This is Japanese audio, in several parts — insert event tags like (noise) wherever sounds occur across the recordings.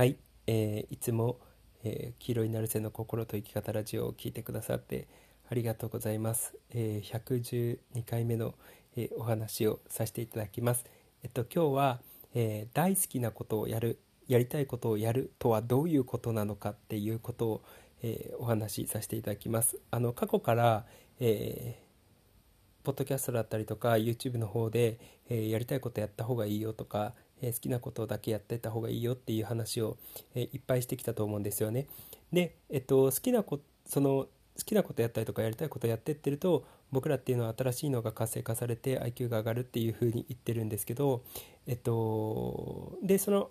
はい、えー、いつも、えー、黄色いナルセの心と生き方ラジオを聞いてくださってありがとうございます。えー、112回目の、えー、お話をさせていただきます。えっと今日は、えー、大好きなことをやる、やりたいことをやるとはどういうことなのかっていうことを、えお話しさせていただきます。あの過去から、えポッドキャストだったりとか YouTube の方で、えやりたいことやった方がいいよとかえ好きなことだけやってた方がいいよっていう話を、えいっぱいしてきたと思うんですよね。で、えっと、好きなこその好きなことやったりとかやりたいことやってってると僕らっていうのは新しいのが活性化されて IQ が上がるっていうふうに言ってるんですけど、えっと、でその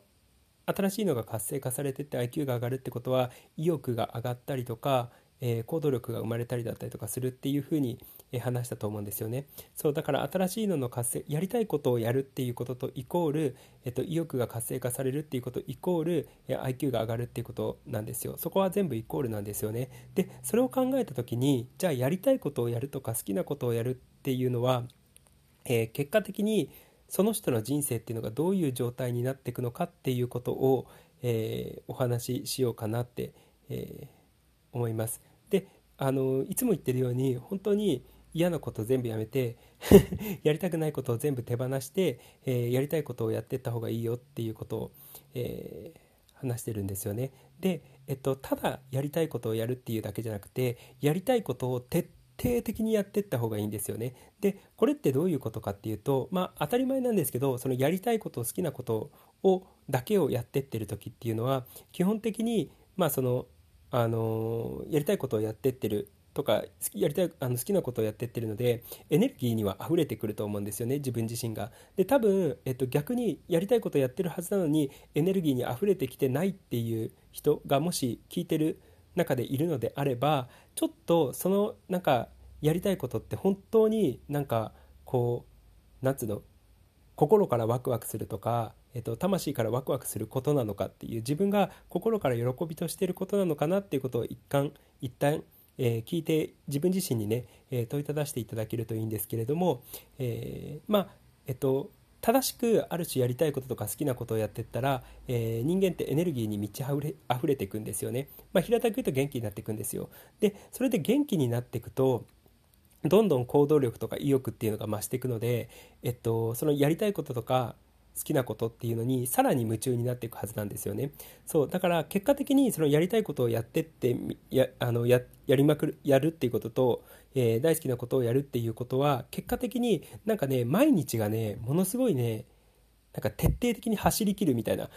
新しいのが活性化されてって IQ が上がるってことは意欲が上がったりとか、えー、行動力が生まれたりだったりとかするっていうふうに話したと思うんですよね。そうだから新しいのの活性やりたいことをやるっていうこととイコール、えっと、意欲が活性化されるっていうことイコールえ IQ が上がるっていうことなんですよ。そこは全部イコールなんですよね。でそれを考えた時にじゃあやりたいことをやるとか好きなことをやるっていうのは、えー、結果的にその人の人生っていうのがどういう状態になっていくのかっていうことを、えー、お話ししようかなって、えー、思います。あのいつも言ってるように本当に嫌なこと全部やめて (laughs) やりたくないことを全部手放して、えー、やりたいことをやっていった方がいいよっていうことを、えー、話してるんですよね。で、えっと、ただやりたいことをやるっていうだけじゃなくてやりたいことを徹底的にやっていった方がいいんですよね。でこれってどういうことかっていうとまあ当たり前なんですけどそのやりたいことを好きなことをだけをやってってる時っていうのは基本的にまあそのあのやりたいことをやってってるとか好きやりたいあの好きなことをやってってるのでエネルギーには溢れてくると思うんですよね自分自身が。で多分、えっと、逆にやりたいことをやってるはずなのにエネルギーに溢れてきてないっていう人がもし聞いてる中でいるのであればちょっとそのなんかやりたいことって本当になんかこうなんつうの心からワクワクするとか、えっと、魂からワクワクすることなのかっていう自分が心から喜びとしてることなのかなっていうことを一貫一旦えー、聞いて自分自身にね、えー、問いただしていただけるといいんですけれども、えー、まあえっと正しくある種やりたいこととか好きなことをやっていったら、えー、人間ってエネルギーに満ち溢れ溢れていくんですよね。まあ、平たく言うと元気になっていくんですよ。でそれで元気になっていくとどんどん行動力とか意欲っていうのが増していくので、えっと、そのやりたいこととか好きなことっていうのにさらに夢中になっていくはずなんですよね。そうだから結果的にそのやりたいことをやってってやあのややりまくるやるっていうことと、えー、大好きなことをやるっていうことは結果的になんかね毎日がねものすごいねなんか徹底的に走りきるみたいな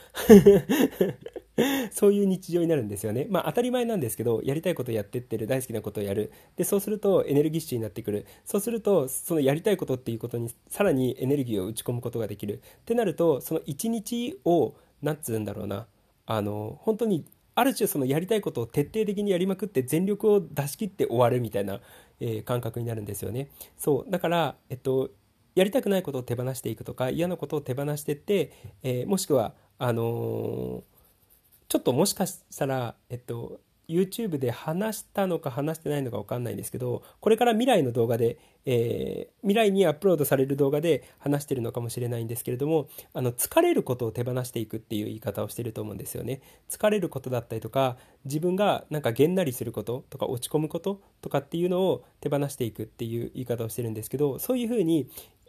(laughs) そういう日常になるんですよね。まあ当たり前なんですけど、やりたいことやってってる、大好きなことをやる。で、そうするとエネルギッシュになってくる。そうすると、そのやりたいことっていうことにさらにエネルギーを打ち込むことができる。ってなると、その一日を、なんつうんだろうな、あの、本当にある種そのやりたいことを徹底的にやりまくって全力を出し切って終わるみたいな、えー、感覚になるんですよね。そう。だから、えっと、やりたくないことを手放していくとか嫌なことを手放してって、えー、もしくはあのー、ちょっともしかしたら、えっと、YouTube で話したのか話してないのか分かんないんですけどこれから未来の動画で、えー、未来にアップロードされる動画で話してるのかもしれないんですけれどもあの疲れることを手放していくっていう言い方をしてると思うんですよね。疲れることだったりとか自分がなんかげんなりすることとか落ち込むこととかっていうのを手放していくっていう言い方をしてるんですけどそういうふうに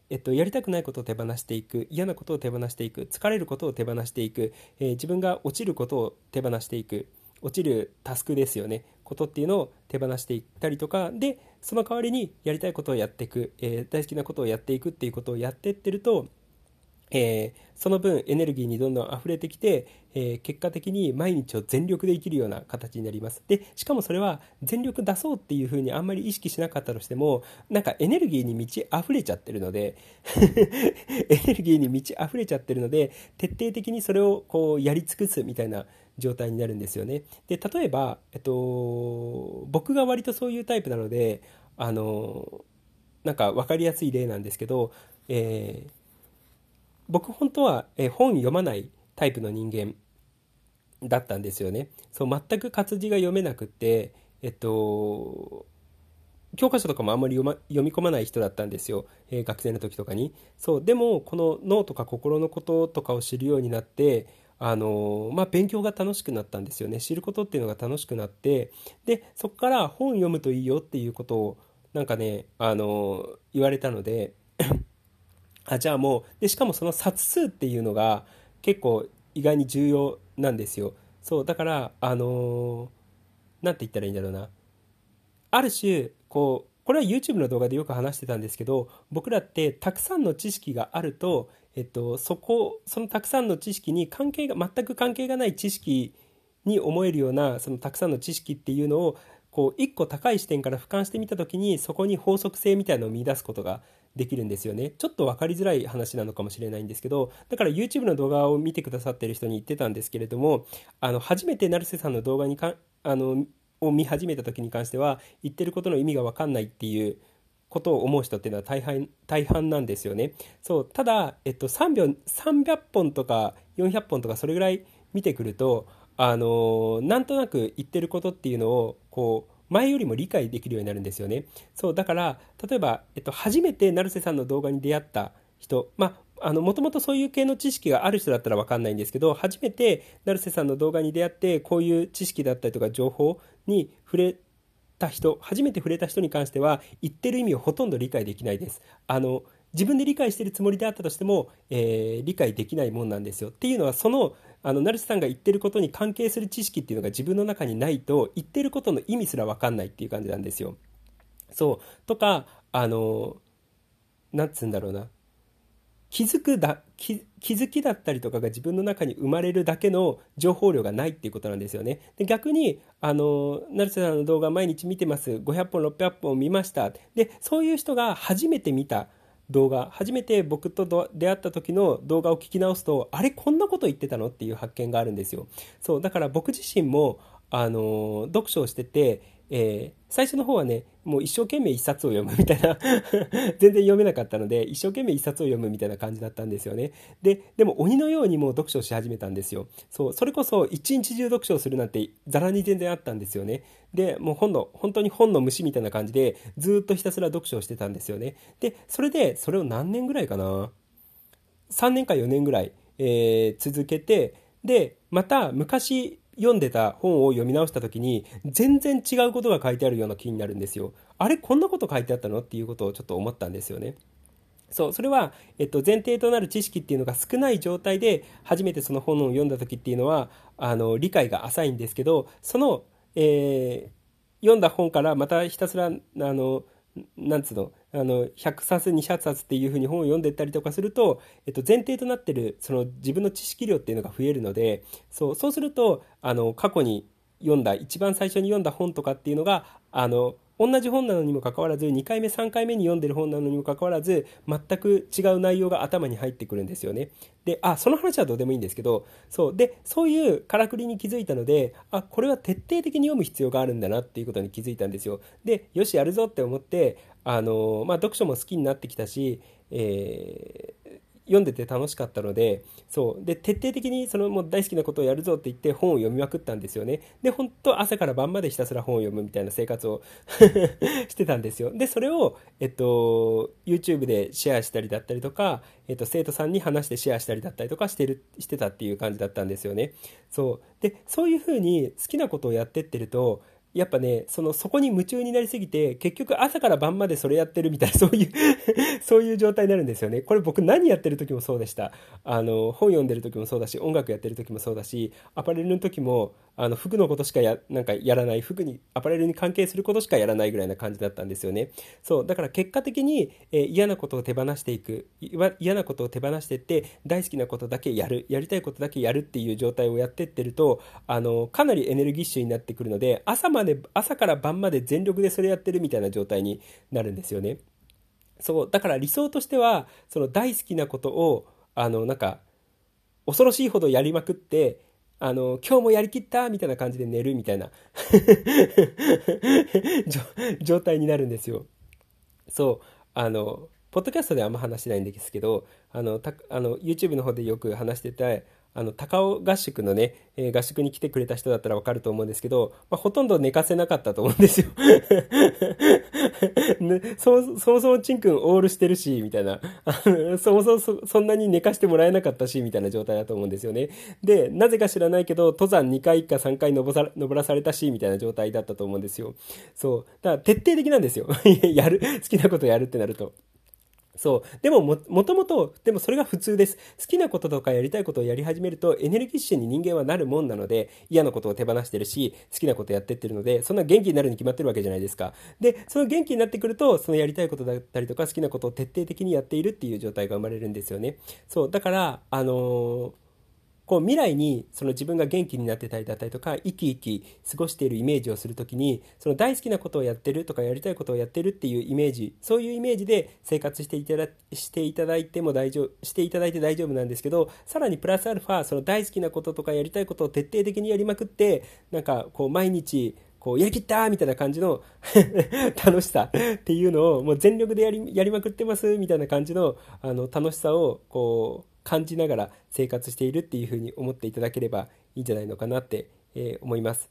えっと、やりたくないことを手放していく嫌なことを手放していく疲れることを手放していく、えー、自分が落ちることを手放していく落ちるタスクですよね。ことっていうのを手放していったりとかでその代わりにやりたいことをやっていく、えー、大好きなことをやっていくっていうことをやってってるとえー、その分エネルギーにどんどん溢れてきて、えー、結果的に毎日を全力で生きるような形になります。でしかもそれは全力出そうっていうふうにあんまり意識しなかったとしてもなんかエネルギーに満ち溢れちゃってるので (laughs) エネルギーに満ち溢れちゃってるので徹底的にそれをこうやり尽くすみたいな状態になるんですよね。で例えば、えっと、僕が割とそういうタイプなのであのなんか分かりやすい例なんですけど、えー僕本当は、え本読まないタイプの人間だったんですよね。そう全く活字が読めなくて、えっと、教科書とかもあんまり読,、ま、読み込まない人だったんですよ、えー、学生の時とかに。そうでもこの脳とか心のこととかを知るようになってあのまあ、勉強が楽しくなったんですよね知ることっていうのが楽しくなってでそこから本読むといいよっていうことをなんかね、あの言われたのであじゃあもうでしかもその冊数っていうのが結構意外に重要なんですよ。そうだからあの何て言ったらいいんだろうな。ある種こうこれは YouTube の動画でよく話してたんですけど僕らってたくさんの知識があると、えっと、そこそのたくさんの知識に関係が全く関係がない知識に思えるようなそのたくさんの知識っていうのをこう一個高い視点から俯瞰してみた時にそこに法則性みたいなのを見出すことができるんですよねちょっと分かりづらい話なのかもしれないんですけどだから YouTube の動画を見てくださってる人に言ってたんですけれどもあの初めて成瀬さんの動画にかあのを見始めた時に関しては言ってることの意味が分かんないっていうことを思う人っていうのは大半大半なんですよね。そうただ、えっと、3秒300本とか400本とかそれぐらい見てくるとあのなんとなく言ってることっていうのをこう前よりも理解できるようになるんですよね。そうだから例えば、えっと、初めて成瀬さんの動画に出会った人まあのもともとそういう系の知識がある人だったら分かんないんですけど初めて成瀬さんの動画に出会ってこういう知識だったりとか情報に触れた人初めて触れた人に関しては言ってる意味をほとんど理解できないです。あの自分で理解してるつもりであったとしても、えー、理解できないもんなんですよ。っていうのはそのあの成瀬さんが言ってることに関係する知識っていうのが自分の中にないと言ってることの意味すら分かんないっていう感じなんですよ。そう。とかあのなんつうんだろうな。気づくだ気づきだったりとかが自分の中に生まれるだけの情報量がないっていうことなんですよね。で逆にあの成瀬さんの動画毎日見てます。500本600本見ました。でそういう人が初めて見た。動画初めて僕と出会った時の動画を聞き直すとあれこんなこと言ってたの？っていう発見があるんですよ。そうだから僕自身もあの読書をしててえー、最初の方はね、もう一生懸命一冊を読むみたいな (laughs) 全然読めなかったので、一生懸命一冊を読むみたいな感じだったんですよね。で、でも鬼のようにもう読書をし始めたんですよ。そう、それこそ一日中読書をするなんてざらに全然あったんですよね。で、もう本の、本当に本の虫みたいな感じで、ずっとひたすら読書をしてたんですよね。で、それで、それを何年ぐらいかな ?3 年か4年ぐらい、えー、続けて、で、また昔読んでた本を読み直した時に全然違うことが書いてあるような気になるんですよ。あれこんなこと書いてあったの？っていうことをちょっと思ったんですよね。そうそれは、えっと、前提となる知識っていうのが少ない状態で初めてその本を読んだ時っていうのはあの理解が浅いんですけどその、えー、読んだ本からまたひたすらあのなんつうの？あの100冊200冊っていうふうに本を読んでったりとかすると、えっと、前提となってるその自分の知識量っていうのが増えるのでそうそうするとあの過去に読んだ一番最初に読んだ本とかっていうのがあの同じ本なのにもかかわらず2回目3回目に読んでる本なのにもかかわらず全く違う内容が頭に入ってくるんですよね。であその話はどうでもいいんですけどそうでそういうからくりに気づいたのであこれは徹底的に読む必要があるんだなっていうことに気づいたんですよ。でよしやるぞって思ってあの、まあ、読書も好きになってきたし、えー読んでて楽しかったのでそう。で徹底的にそのもう大好きなことをやるぞって言って本を読みまくったんですよね。で本当朝から晩までひたすら本を読むみたいな生活を (laughs) してたんですよ。でそれを、えっと、YouTube でシェアしたりだったりとか、えっと、生徒さんに話してシェアしたりだったりとかしてるしてたっていう感じだったんですよね。そう。でそういうふうに好きなことをやってってるとやっぱね、その、そこに夢中になりすぎて、結局朝から晩までそれやってるみたいな、そういう (laughs) そういう状態になるんですよね。これ僕何やってる時もそうでした。あの、本読んでる時もそうだし、音楽やってる時もそうだし、アパレルの時も、あの、服のことしかや、なんかやらない、服に、アパレルに関係することしかやらないぐらいな感じだったんですよね。そう、だから結果的に、えー、嫌なことを手放していく、嫌なことを手放していって、大好きなことだけやる、やりたいことだけやるっていう状態をやってってると、あの、かなりエネルギッシュになってくるので、朝まで朝から晩まで全力でそれやってるみたいな状態になるんですよね。そうだから理想としてはその大好きなことをあのなんか恐ろしいほどやりまくってあの今日もやりきった？みたいな感じで寝るみたいな。(laughs) 状態になるんですよ。そう。あのポッドキャストではあんま話してないんですけどあのたあの YouTube の方でよく話しててあの高尾合宿のね、えー、合宿に来てくれた人だったらわかると思うんですけど、まあ、ほとんど寝かせなかったと思うんですよ。(laughs) ね、そそもそもちんくんオールしてるしみたいな。(laughs) そもそもそそんなに寝かしてもらえなかったしみたいな状態だと思うんですよね。でなぜか知らないけど登山2回か3回登登らされたしみたいな状態だったと思うんですよ。そう。だから徹底的なんですよ。(laughs) やる好きなことやるってなると。そう。でもも、もともと、でもそれが普通です。好きなこととかやりたいことをやり始めると、エネルギッシュに人間はなるもんなので、嫌なことを手放してるし、好きなことやってってるので、そんな元気になるに決まってるわけじゃないですか。で、その元気になってくると、そのやりたいことだったりとか、好きなことを徹底的にやっているっていう状態が生まれるんですよね。そう。だから、あのーこう未来にその自分が元気になってたりだったりとか生き生き過ごしているイメージをするときにその大好きなことをやってるとかやりたいことをやってるっていうイメージそういうイメージで生活していただしていただいても大丈夫していただいて大丈夫なんですけどさらにプラスアルファその大好きなこととかやりたいことを徹底的にやりまくってなんかこう毎日こうやりきったみたいな感じの (laughs) 楽しさっていうのをもう全力でやりやりまくってますみたいな感じのあの楽しさをこう感じながら生活しているっていうふうに思っていただければいいんじゃないのかなって、えー、思います。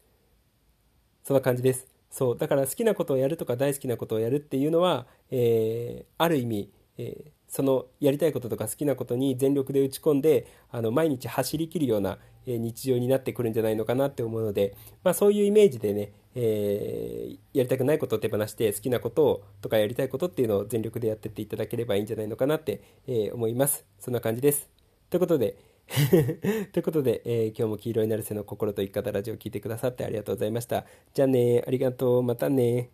そんな感じです。そう。だから好きなことをやるとか大好きなことをやるっていうのは、えー、ある意味、えー、そのやりたいこととか好きなことに全力で打ち込んであの毎日走りきるような、日常になってくるんじゃないのかなって思うので、まあ、そういうイメージでね、えー、やりたくないことを手放して好きなことをとかやりたいことっていうのを全力でやってっていただければいいんじゃないのかなって、えー、思います。そんな感じです。ということで (laughs) ということで、えー、今日も黄色になる背の心と生き方ラジオを聞いてくださってありがとうございました。じゃあねありがとう。またね